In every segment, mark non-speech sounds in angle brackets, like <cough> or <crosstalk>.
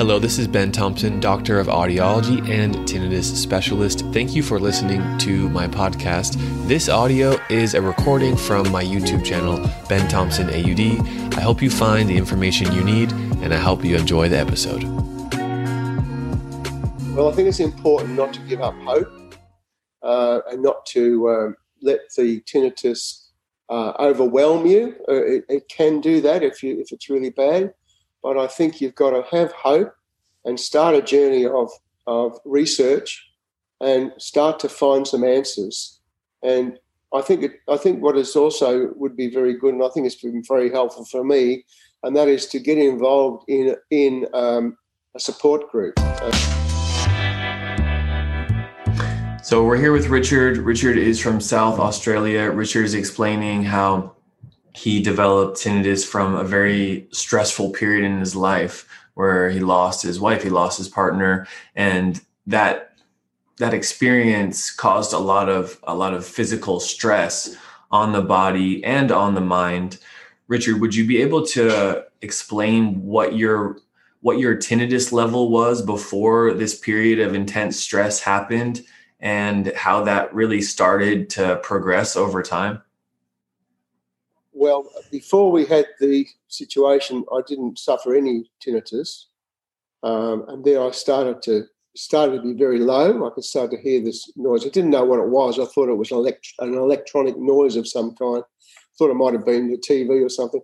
Hello, this is Ben Thompson, Doctor of Audiology and Tinnitus Specialist. Thank you for listening to my podcast. This audio is a recording from my YouTube channel, Ben Thompson AUD. I hope you find the information you need and I hope you enjoy the episode. Well, I think it's important not to give up hope uh, and not to um, let the tinnitus uh, overwhelm you. Uh, it, it, can do that if you if it's really bad. But I think you've got to have hope and start a journey of, of research and start to find some answers. And I think it, I think what is also would be very good, and I think it's been very helpful for me, and that is to get involved in in um, a support group. So we're here with Richard. Richard is from South Australia. Richard is explaining how he developed tinnitus from a very stressful period in his life where he lost his wife, he lost his partner, and that that experience caused a lot of a lot of physical stress on the body and on the mind. Richard, would you be able to explain what your what your tinnitus level was before this period of intense stress happened and how that really started to progress over time? Well, before we had the situation, I didn't suffer any tinnitus, um, and then I started to started to be very low. I could start to hear this noise. I didn't know what it was. I thought it was elect- an electronic noise of some kind. Thought it might have been the TV or something,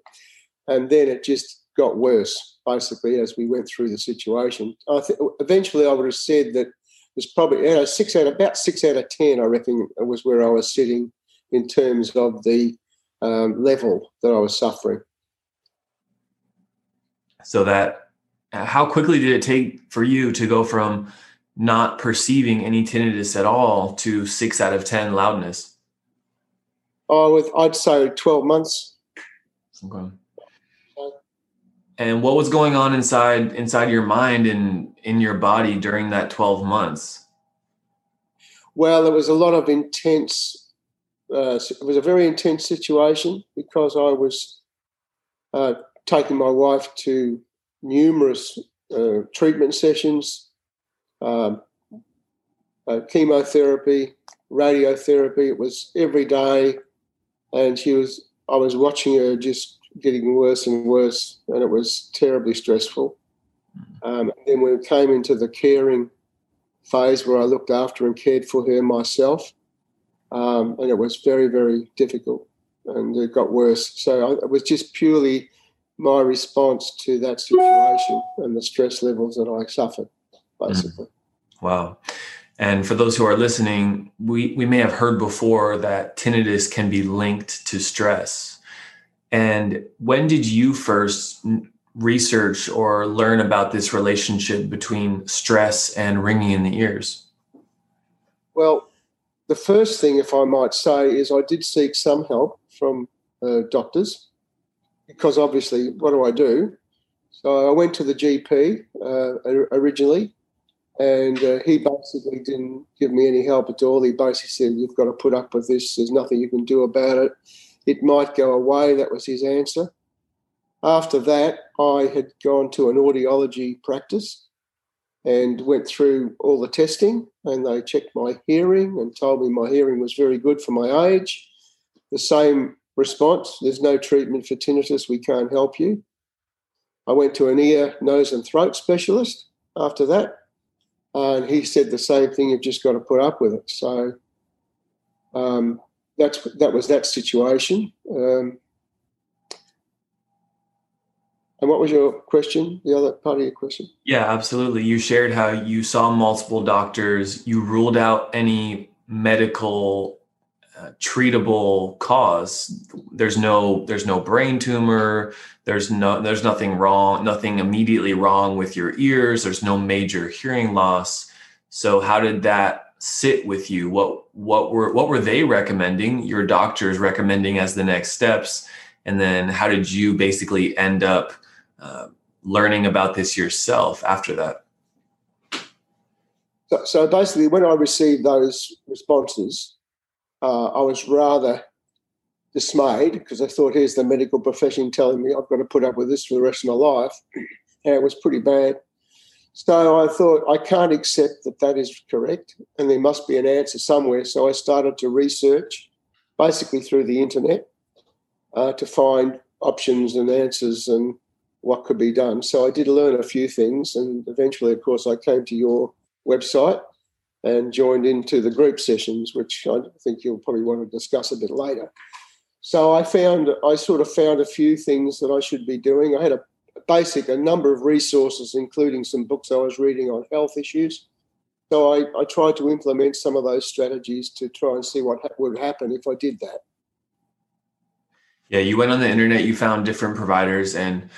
and then it just got worse basically as we went through the situation. I th- eventually I would have said that was probably you know, six out about six out of ten. I reckon was where I was sitting in terms of the um, level that I was suffering. So that, how quickly did it take for you to go from not perceiving any tinnitus at all to six out of ten loudness? Oh, with I'd say twelve months. Okay. And what was going on inside inside your mind and in your body during that twelve months? Well, there was a lot of intense uh, it was a very intense situation because I was uh, taking my wife to numerous uh, treatment sessions, um, uh, chemotherapy, radiotherapy. It was every day, and she was. I was watching her just getting worse and worse, and it was terribly stressful. Um, and then we came into the caring phase where I looked after and cared for her myself um, and it was very, very difficult, and it got worse. So I, it was just purely my response to that situation and the stress levels that I suffered, basically. Mm. Wow. And for those who are listening, we, we may have heard before that tinnitus can be linked to stress. And when did you first research or learn about this relationship between stress and ringing in the ears? Well, the first thing, if I might say, is I did seek some help from uh, doctors because obviously, what do I do? So I went to the GP uh, originally, and uh, he basically didn't give me any help at all. He basically said, You've got to put up with this, there's nothing you can do about it. It might go away. That was his answer. After that, I had gone to an audiology practice and went through all the testing and they checked my hearing and told me my hearing was very good for my age. The same response there's no treatment for tinnitus, we can't help you. I went to an ear, nose, and throat specialist after that, and he said the same thing you've just got to put up with it. So um, that's that was that situation. Um, and what was your question? The other part of your question? Yeah, absolutely. You shared how you saw multiple doctors. You ruled out any medical uh, treatable cause. There's no there's no brain tumor. There's no there's nothing wrong. Nothing immediately wrong with your ears. There's no major hearing loss. So how did that sit with you? What what were what were they recommending? Your doctors recommending as the next steps, and then how did you basically end up uh, learning about this yourself after that? So, so, basically, when I received those responses, uh, I was rather dismayed because I thought, here's the medical profession telling me I've got to put up with this for the rest of my life. <clears throat> And it was pretty bad. So I thought, I can't accept that that is correct, and there must be an answer somewhere. So I started to research, basically through the internet, uh, to find options and answers and what could be done. So I did learn a few things, and eventually, of course, I came to your website and joined into the group sessions, which I think you'll probably want to discuss a bit later. So I found, I sort of found a few things that I should be doing. I had a basic, a number of resources, including some books I was reading on health issues. So I, I tried to implement some of those strategies to try and see what ha- would happen if I did that. Yeah, you went on the internet, you found different providers, and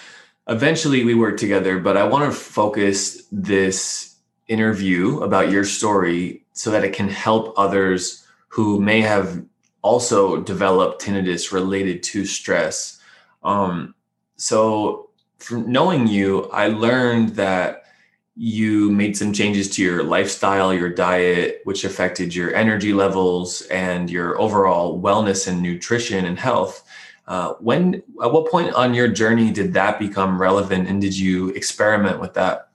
eventually we worked together. But I want to focus this interview about your story so that it can help others who may have also developed tinnitus related to stress. Um, so from knowing you, I learned that you made some changes to your lifestyle, your diet, which affected your energy levels and your overall wellness and nutrition and health. Uh, when, at what point on your journey did that become relevant, and did you experiment with that?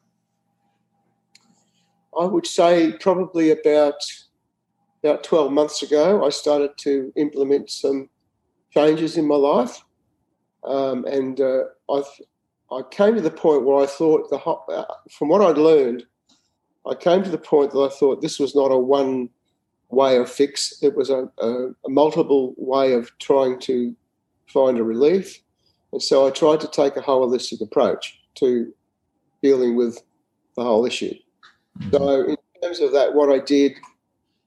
I would say probably about about twelve months ago, I started to implement some changes in my life, um, and uh, I've I came to the point where I thought the uh, from what I'd learned, I came to the point that I thought this was not a one way of fix. It was a, a, a multiple way of trying to find a relief, and so I tried to take a holistic approach to dealing with the whole issue. So in terms of that, what I did.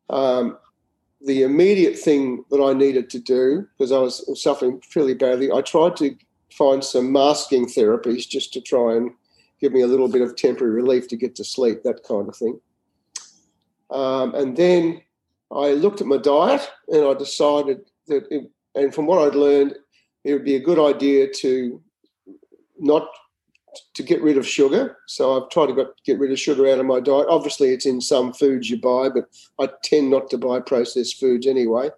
Um, the immediate thing that I needed to do, because I was suffering fairly badly, I tried to find some masking therapies just to try and give me a little bit of temporary relief to get to sleep, that kind of thing. Um, and then I looked at my diet and I decided that, it, and from what I'd learned, it would be a good idea to not to get rid of sugar. So I've tried to get, rid of sugar out of my diet. Obviously, it's in some foods you buy, but I tend not to buy processed foods anyway.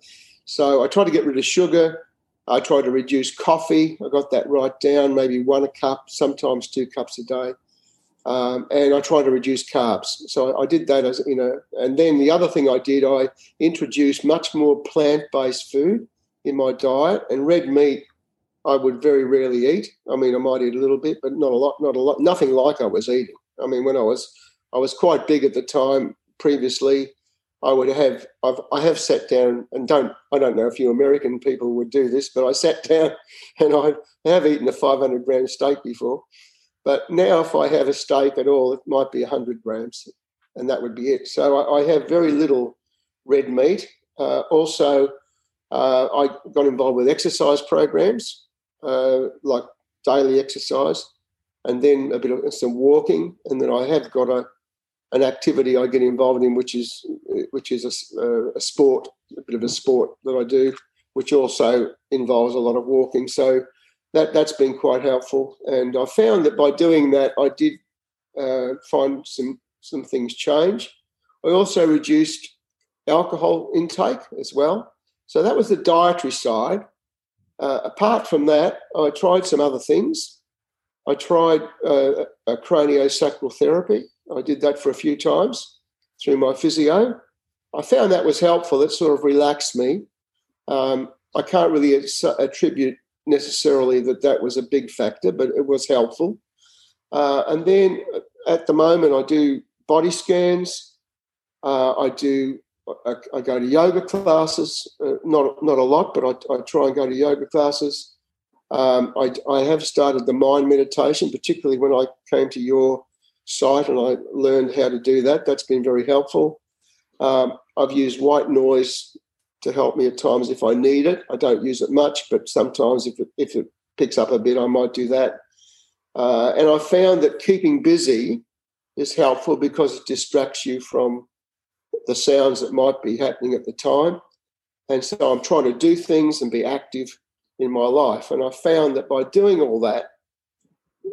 So I try to get rid of sugar. I try to reduce coffee. I got that right down, maybe one a cup, sometimes two cups a day. Um, and I try to reduce carbs. So I did that as you know. And then the other thing I did, I introduced much more plant-based food in my diet, and red meat I would very rarely eat. I mean, I might eat a little bit, but not a lot, not a lot, nothing like I was eating. I mean, when I was, I was quite big at the time previously. I would have I've, I have sat down and don't I don't know if you American people would do this, but I sat <laughs> down and I have eaten a 500 gram steak before. But now, if I have a steak at all, it might be 100 grams, and that would be it. So I, I have very little red meat. Uh, also, uh, I got involved with exercise programs, uh, like daily exercise, and then a bit of some walking, and then I have got a an activity I get involved in, which is which is a, a, sport, a bit of a sport that I do, which also involves a lot of walking. So that that's been quite helpful, and I found that by doing that, I did uh, find some some things change. I also reduced alcohol intake as well. So that was the dietary side. Uh, apart from that, I tried some other things. I tried uh, a craniosacral therapy, I did that for a few times through my physio. I found that was helpful. It sort of relaxed me. Um, I can't really attribute necessarily that that was a big factor, but it was helpful. Uh, and then at the moment, I do body scans. Uh, I do. I, I, go to yoga classes. Uh, not not a lot, but I, I, try and go to yoga classes. Um, I, I have started the mind meditation, particularly when I came to your site and I learned how to do that. That's been very helpful. Um, I've used white noise to help me at times if I need it. I don't use it much, but sometimes if it, if it picks up a bit, I might do that. Uh, and I found that keeping busy is helpful because it distracts you from the sounds that might be happening at the time. And so I'm trying to do things and be active in my life. And I found that by doing all that,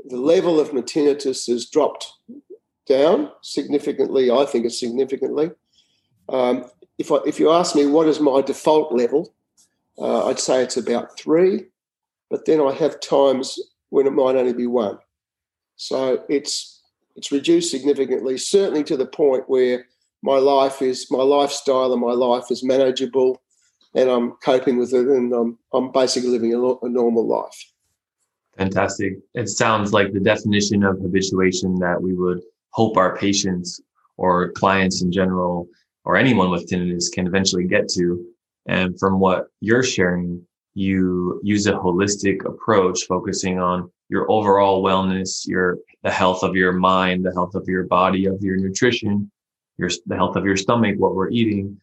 the level of tinnitus has dropped down significantly. I think it's significantly. Um, if, I, if you ask me what is my default level, uh, I'd say it's about three, but then I have times when it might only be one. So it's It's reduced significantly, certainly to the point where my life is my lifestyle and my life is manageable, and I'm coping with it, and I'm I'm basically living a, a normal life. Fantastic. It sounds like the definition of habituation that we would hope our patients or clients in general or anyone with tinnitus can eventually get to. And from what you're sharing, you use a holistic approach focusing on your overall wellness, your the health of your mind, the health of your body, of your nutrition, your the health of your stomach, what we're eating.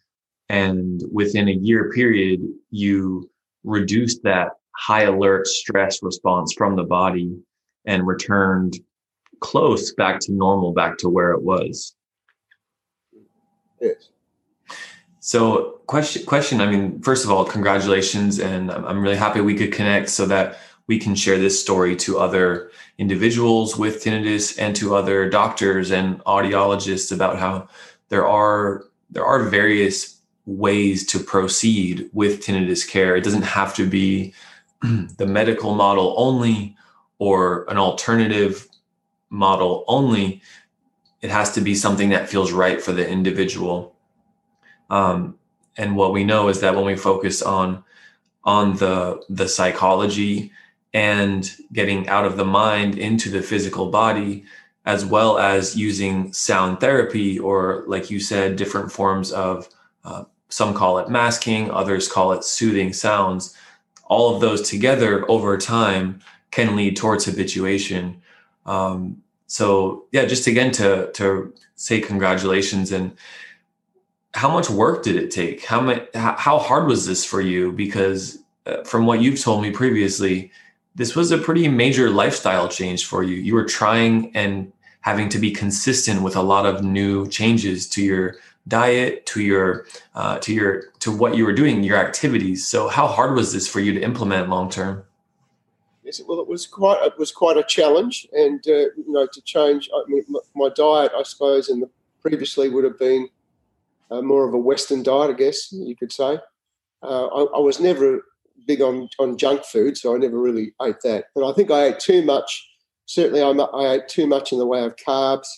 And within a year period, you reduce that high alert stress response from the body and returned close back to normal, back to where it was. Yes. So question question I mean first of all congratulations and I'm really happy we could connect so that we can share this story to other individuals with tinnitus and to other doctors and audiologists about how there are there are various ways to proceed with tinnitus care. It doesn't have to be <clears throat> the medical model only or an alternative model only. It has to be something that feels right for the individual. Um, and what we know is that when we focus on on the the psychology and getting out of the mind into the physical body, as well as using sound therapy or, like you said, different forms of uh, some call it masking, others call it soothing sounds. All of those together over time can lead towards habituation. Um, so yeah, just again to to say congratulations and how much work did it take? How much, how hard was this for you? Because uh, from what you've told me previously, this was a pretty major lifestyle change for you. You were trying and having to be consistent with a lot of new changes to your diet, to your, uh, to your, to what you were doing, your activities. So, how hard was this for you to implement long term? Yes, well, it was quite it was quite a challenge, and uh, you know, to change. I mean, my diet, I suppose, in the previously would have been uh, more of a Western diet, I guess you could say. Uh, I, I, was never big on, on junk food, so I never really ate that. But I think I ate too much. Certainly, I, I ate too much in the way of carbs.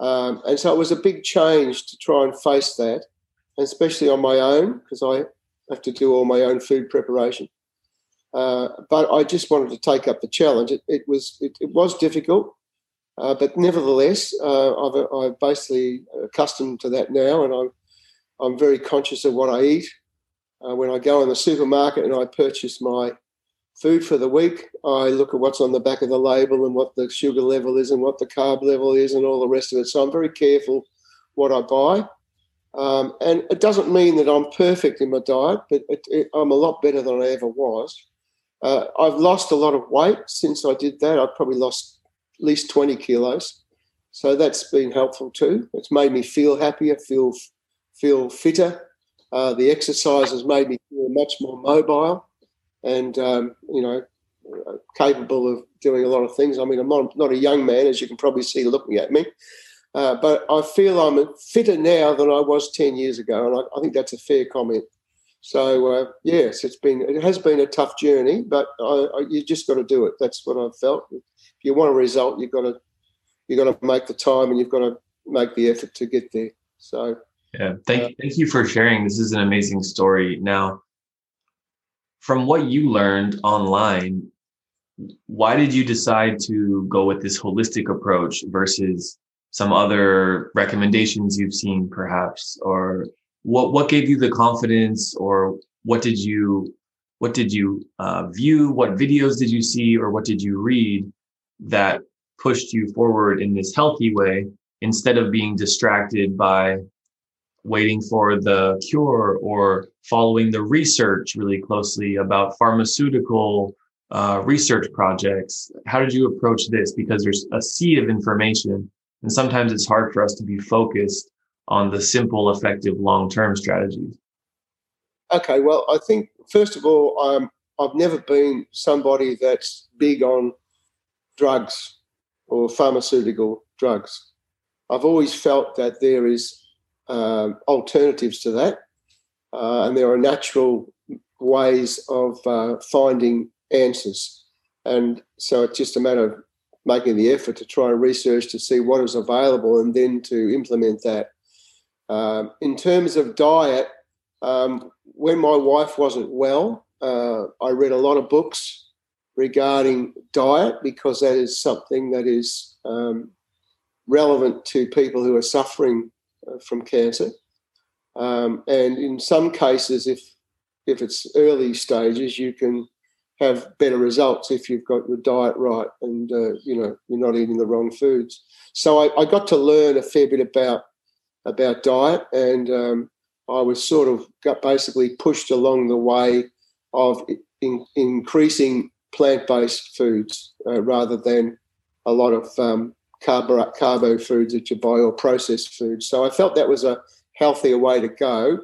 Um, and so it was a big change to try and face that, especially on my own, because I have to do all my own food preparation. Uh, but I just wanted to take up the challenge. It, it was it, it, was difficult, uh, but nevertheless, uh, I've, I've basically accustomed to that now, and I'm I'm very conscious of what I eat. Uh, when I go in the supermarket and I purchase my food for the week, I look at what's on the back of the label and what the sugar level is and what the carb level is and all the rest of it. So I'm very careful what I buy. Um, and it doesn't mean that I'm perfect in my diet, but it, it, I'm a lot better than I ever was. Uh, I've lost a lot of weight since I did that. I've probably lost at least 20 kilos. So that's been helpful too. It's made me feel happier, feel feel fitter. Uh, the exercise has made me feel much more mobile and, um, you know, capable of doing a lot of things. I mean, I'm not, not, a young man, as you can probably see looking at me, uh, but I feel I'm fitter now than I was 10 years ago. And I, I think that's a fair comment. So, uh, yes, it's been, it has been a tough journey, but I, I, you just got to do it. That's what I've felt. If you want a result, you've got to, you've got to make the time and you've got to make the effort to get there. So, yeah, thank uh, thank you for sharing. This is an amazing story. Now, from what you learned online, why did you decide to go with this holistic approach versus some other recommendations you've seen, perhaps, or what what gave you the confidence, or what did you what did you uh, view? What videos did you see, or what did you read that pushed you forward in this healthy way instead of being distracted by waiting for the cure or following the research really closely about pharmaceutical uh, research projects. How did you approach this? Because there's a sea of information, and sometimes it's hard for us to be focused on the simple, effective long term strategies. Okay, well, I think, first of all, um, I've never been somebody that's big on drugs or pharmaceutical drugs. I've always felt that there is uh, alternatives to that. Uh, and there are natural ways of uh, finding answers. And so it's just a matter of making the effort to try and research to see what is available and then to implement that. Um, in terms of diet, um, when my wife wasn't well, uh, I read a lot of books regarding diet because that is something that is um, relevant to people who are suffering from cancer. Um, and in some cases, if if it's early stages, you can have better results if you've got your diet right and uh, you know you're not eating the wrong foods. So I, I, got to learn a fair bit about about diet, and um, I was sort of got basically pushed along the way of in, increasing plant-based foods uh, rather than a lot of um, carbo, carbo foods that you buy or processed foods. So I felt that was a healthier way to go.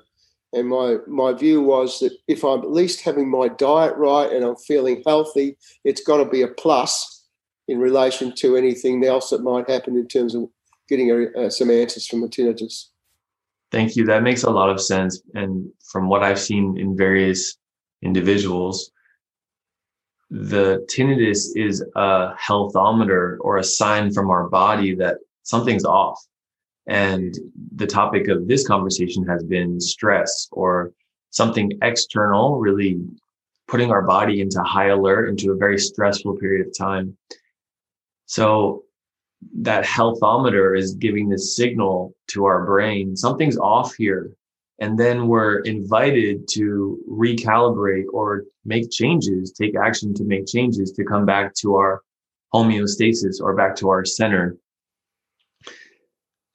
And my, my view was that if I'm at least having my diet right and I'm feeling healthy, it's got to be a plus in relation to anything else that might happen in terms of getting a, uh, some answers from a tinnitus. Thank you. That makes a lot of sense. And from what I've seen in various individuals, the tinnitus is a healthometer or a sign from our body that something's off. And the topic of this conversation has been stress or something external, really putting our body into high alert into a very stressful period of time. So that healthometer is giving this signal to our brain something's off here and then we're invited to recalibrate or make changes take action to make changes to come back to our homeostasis or back to our center.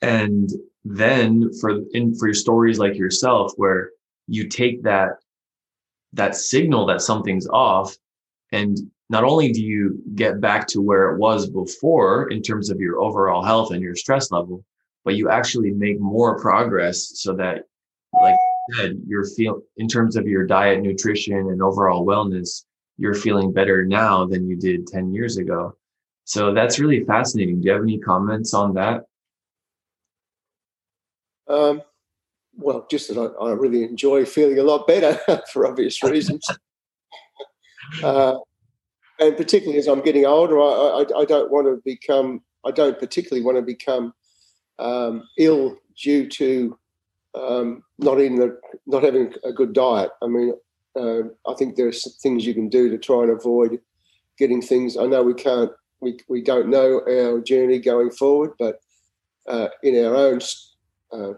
And then for in for stories like yourself where you take that that signal that something's off and not only do you get back to where it was before in terms of your overall health and your stress level but you actually make more progress so that like said, you're feel in terms of your diet, nutrition, and overall wellness, you're feeling better now than you did 10 years ago. So that's really fascinating. Do you have any comments on that? Um, well, just that I, I, really enjoy feeling a lot better <laughs> for obvious reasons. <laughs> uh, and particularly as I'm getting older, I, I, I, don't want to become, I don't particularly want to become um, ill due to um, not eating the, not having a good diet. I mean, uh, I think there's things you can do to try and avoid getting things. I know we can't, we, we don't know our journey going forward, but uh, in our own uh,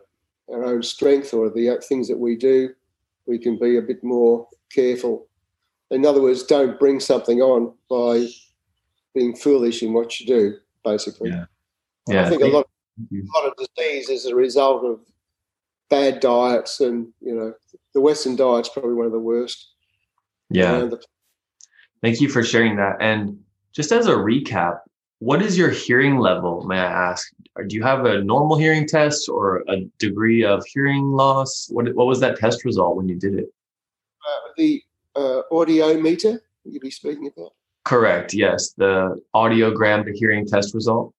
our own strength or the things that we do, we can be a bit more careful. In other words, don't bring something on by being foolish in what you do. Basically, yeah. yeah I think a lot, a lot of disease is a result of bad diets, and you know, the Western diet's probably one of the worst. Yeah. Thank you for sharing that. And just as a recap, what is your hearing level? May I ask? Do you have a normal hearing test or a degree of hearing loss? What what was that test result when you did it? Uh, the uh, audiometer you'd be speaking about. Correct. Yes, the audiogram, the hearing test result.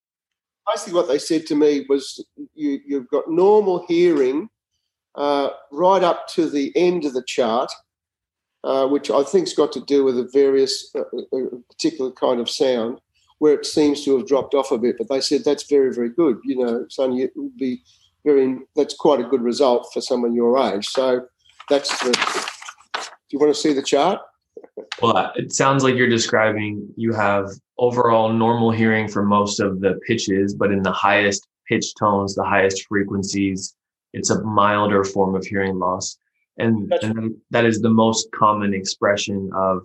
Basically, what they said to me was, you, you've got normal hearing uh, right up to the end of the chart, uh, which I think's got to do with a various uh, a uh, particular kind of sound, where it seems to have dropped off a bit. But they said that's very very good. You know, son, it would be very that's quite a good result for someone your age. So that's the. Do you want to see the chart? Well, it sounds like you're describing you have overall normal hearing for most of the pitches, but in the highest pitch tones, the highest frequencies, it's a milder form of hearing loss. And, and that is the most common expression of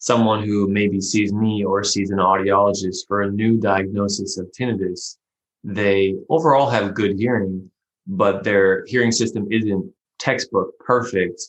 someone who maybe sees me or sees an audiologist for a new diagnosis of tinnitus. They overall have good hearing, but their hearing system isn't textbook perfect.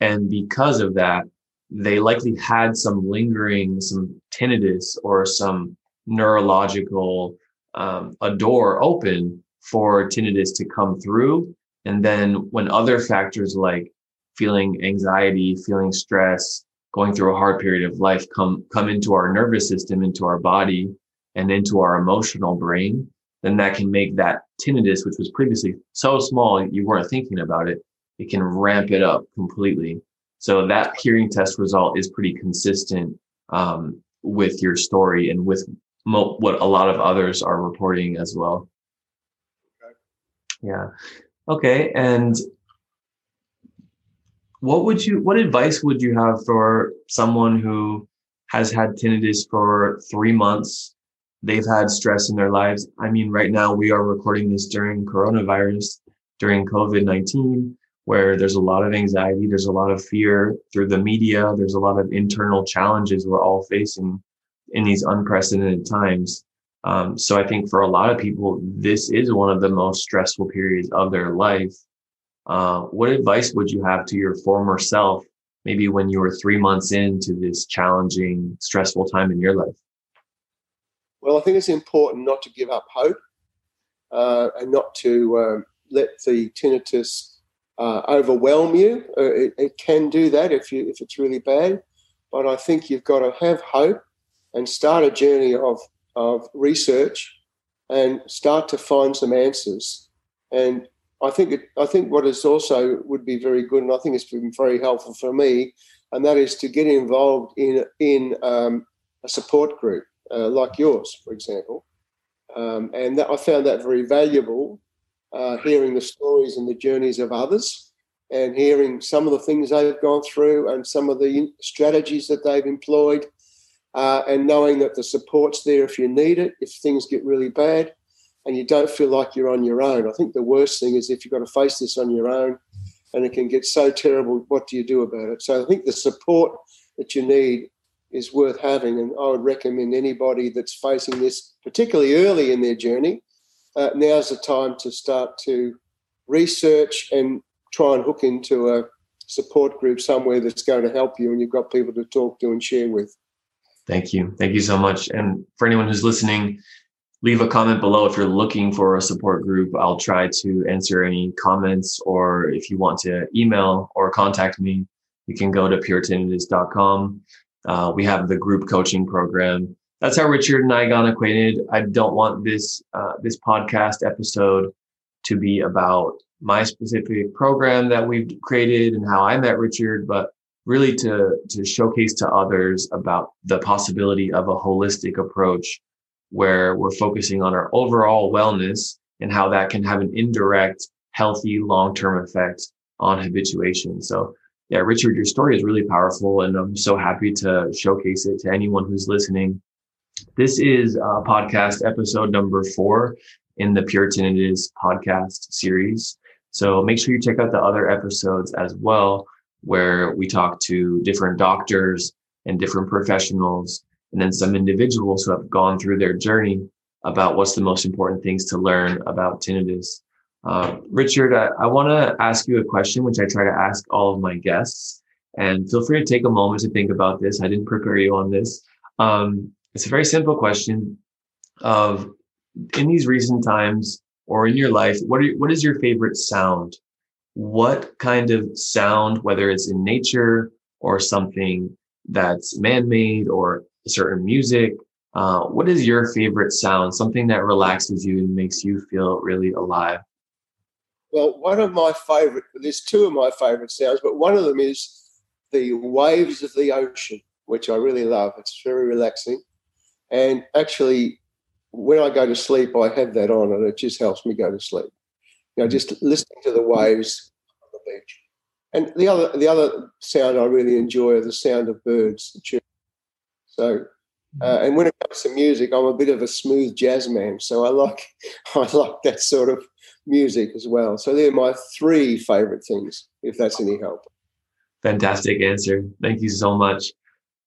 And because of that, they likely had some lingering, some tinnitus or some neurological, um, a door open for tinnitus to come through and then when other factors like feeling anxiety, feeling stress, going through a hard period of life come come into our nervous system, into our body, and into our emotional brain, then that can make that tinnitus, which was previously so small you weren't thinking about it, it can ramp it up completely. So that hearing test result is pretty consistent um, with your story and with mo- what a lot of others are reporting as well. Okay. Yeah. Okay. And what would you what advice would you have for someone who has had tinnitus for three months they've had stress in their lives i mean right now we are recording this during coronavirus during covid-19 where there's a lot of anxiety there's a lot of fear through the media there's a lot of internal challenges we're all facing in these unprecedented times um, so i think for a lot of people this is one of the most stressful periods of their life uh, what advice would you have to your former self, maybe when you were three months into this challenging, stressful time in your life? Well, I think it's important not to give up hope uh, and not to um, let the tinnitus uh, overwhelm you. Uh, it, it, can do that if you if it's really bad, but I think you've got to have hope and start a journey of of research and start to find some answers. And I think it, I think what is also would be very good, and I think it's been very helpful for me, and that is to get involved in in um, a support group uh, like yours, for example, um, and that, I found that very valuable. Uh, hearing the stories and the journeys of others, and hearing some of the things they've gone through, and some of the strategies that they've employed, uh, and knowing that the support's there if you need it, if things get really bad and you don't feel like you're on your own. I think the worst thing is if you've got to face this on your own and it can get so terrible, what do you do about it? So I think the support that you need is worth having. And I would recommend anybody that's facing this, particularly early in their journey, uh, now's the time to start to research and try and hook into a support group somewhere that's going to help you and you've got people to talk to and share with. Thank you. Thank you so much. And for anyone who's listening, leave a comment below if you're looking for a support group. I'll try to answer any comments, or if you want to email or contact me, you can go to puretinnitus.com. Uh, we have the group coaching program. That's how Richard and I got acquainted. I don't want this uh, this podcast episode to be about my specific program that we've created and how I met Richard, but really to to showcase to others about the possibility of a holistic approach where we're focusing on our overall wellness and how that can have an indirect, healthy, long-term effect on habituation. So yeah, Richard, your story is really powerful and I'm so happy to showcase it to anyone who's listening. This is uh, podcast episode number four in the Pure Tinnitus podcast series. So make sure you check out the other episodes as well, where we talk to different doctors and different professionals and then some individuals who have gone through their journey about what's the most important things to learn about tinnitus. Uh, Richard, I, I want to ask you a question, which I try to ask all of my guests. And feel free to take a moment to think about this. I didn't prepare you on this. Um, it's a very simple question of in these recent times or in your life, what, are, what is your favorite sound? What kind of sound, whether it's in nature or something that's man-made or certain music? Uh, what is your favorite sound? Something that relaxes you and makes you feel really alive? Well, one of my favorite, there's two of my favorite sounds, but one of them is the waves of the ocean, which I really love. It's very relaxing. And actually, when I go to sleep, I have that on and it just helps me go to sleep. You know, mm. just listening to the waves on the beach. And the other, the other sound I really enjoy are the sound of birds, so, uh, and when it comes to music, I'm a bit of a smooth jazz man. So I like, <laughs> I like that sort of music as well. So they're my three favorite things, if that's any help. Fantastic answer. Thank you so much.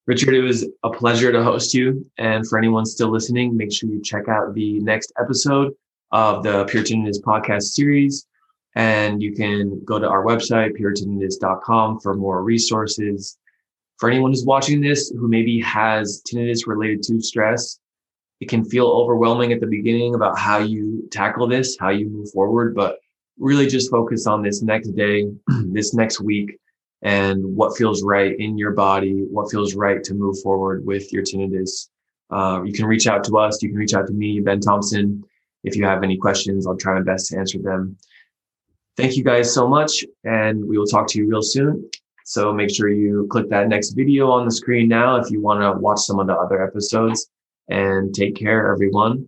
Richard, it was a pleasure to host you. And for anyone still listening, make sure you check out the next episode of the Pure Tinnitus podcast series. And you can go to our website, puretinnitus.com, for more resources for anyone who's watching this who maybe has tinnitus related to stress, it can feel overwhelming at the beginning about how you tackle this, how you move forward, but really just focus on this next day, <clears throat> this next week, and what feels right in your body, what feels right to move forward with your tinnitus. Uh, you can reach out to us. You can reach out to me, Ben Thompson. If you have any questions, I'll try my best to answer them. Thank you guys so much, and we will talk to you real soon. So make sure you click that next video on the screen now if you want to watch some of the other episodes. and take care, everyone.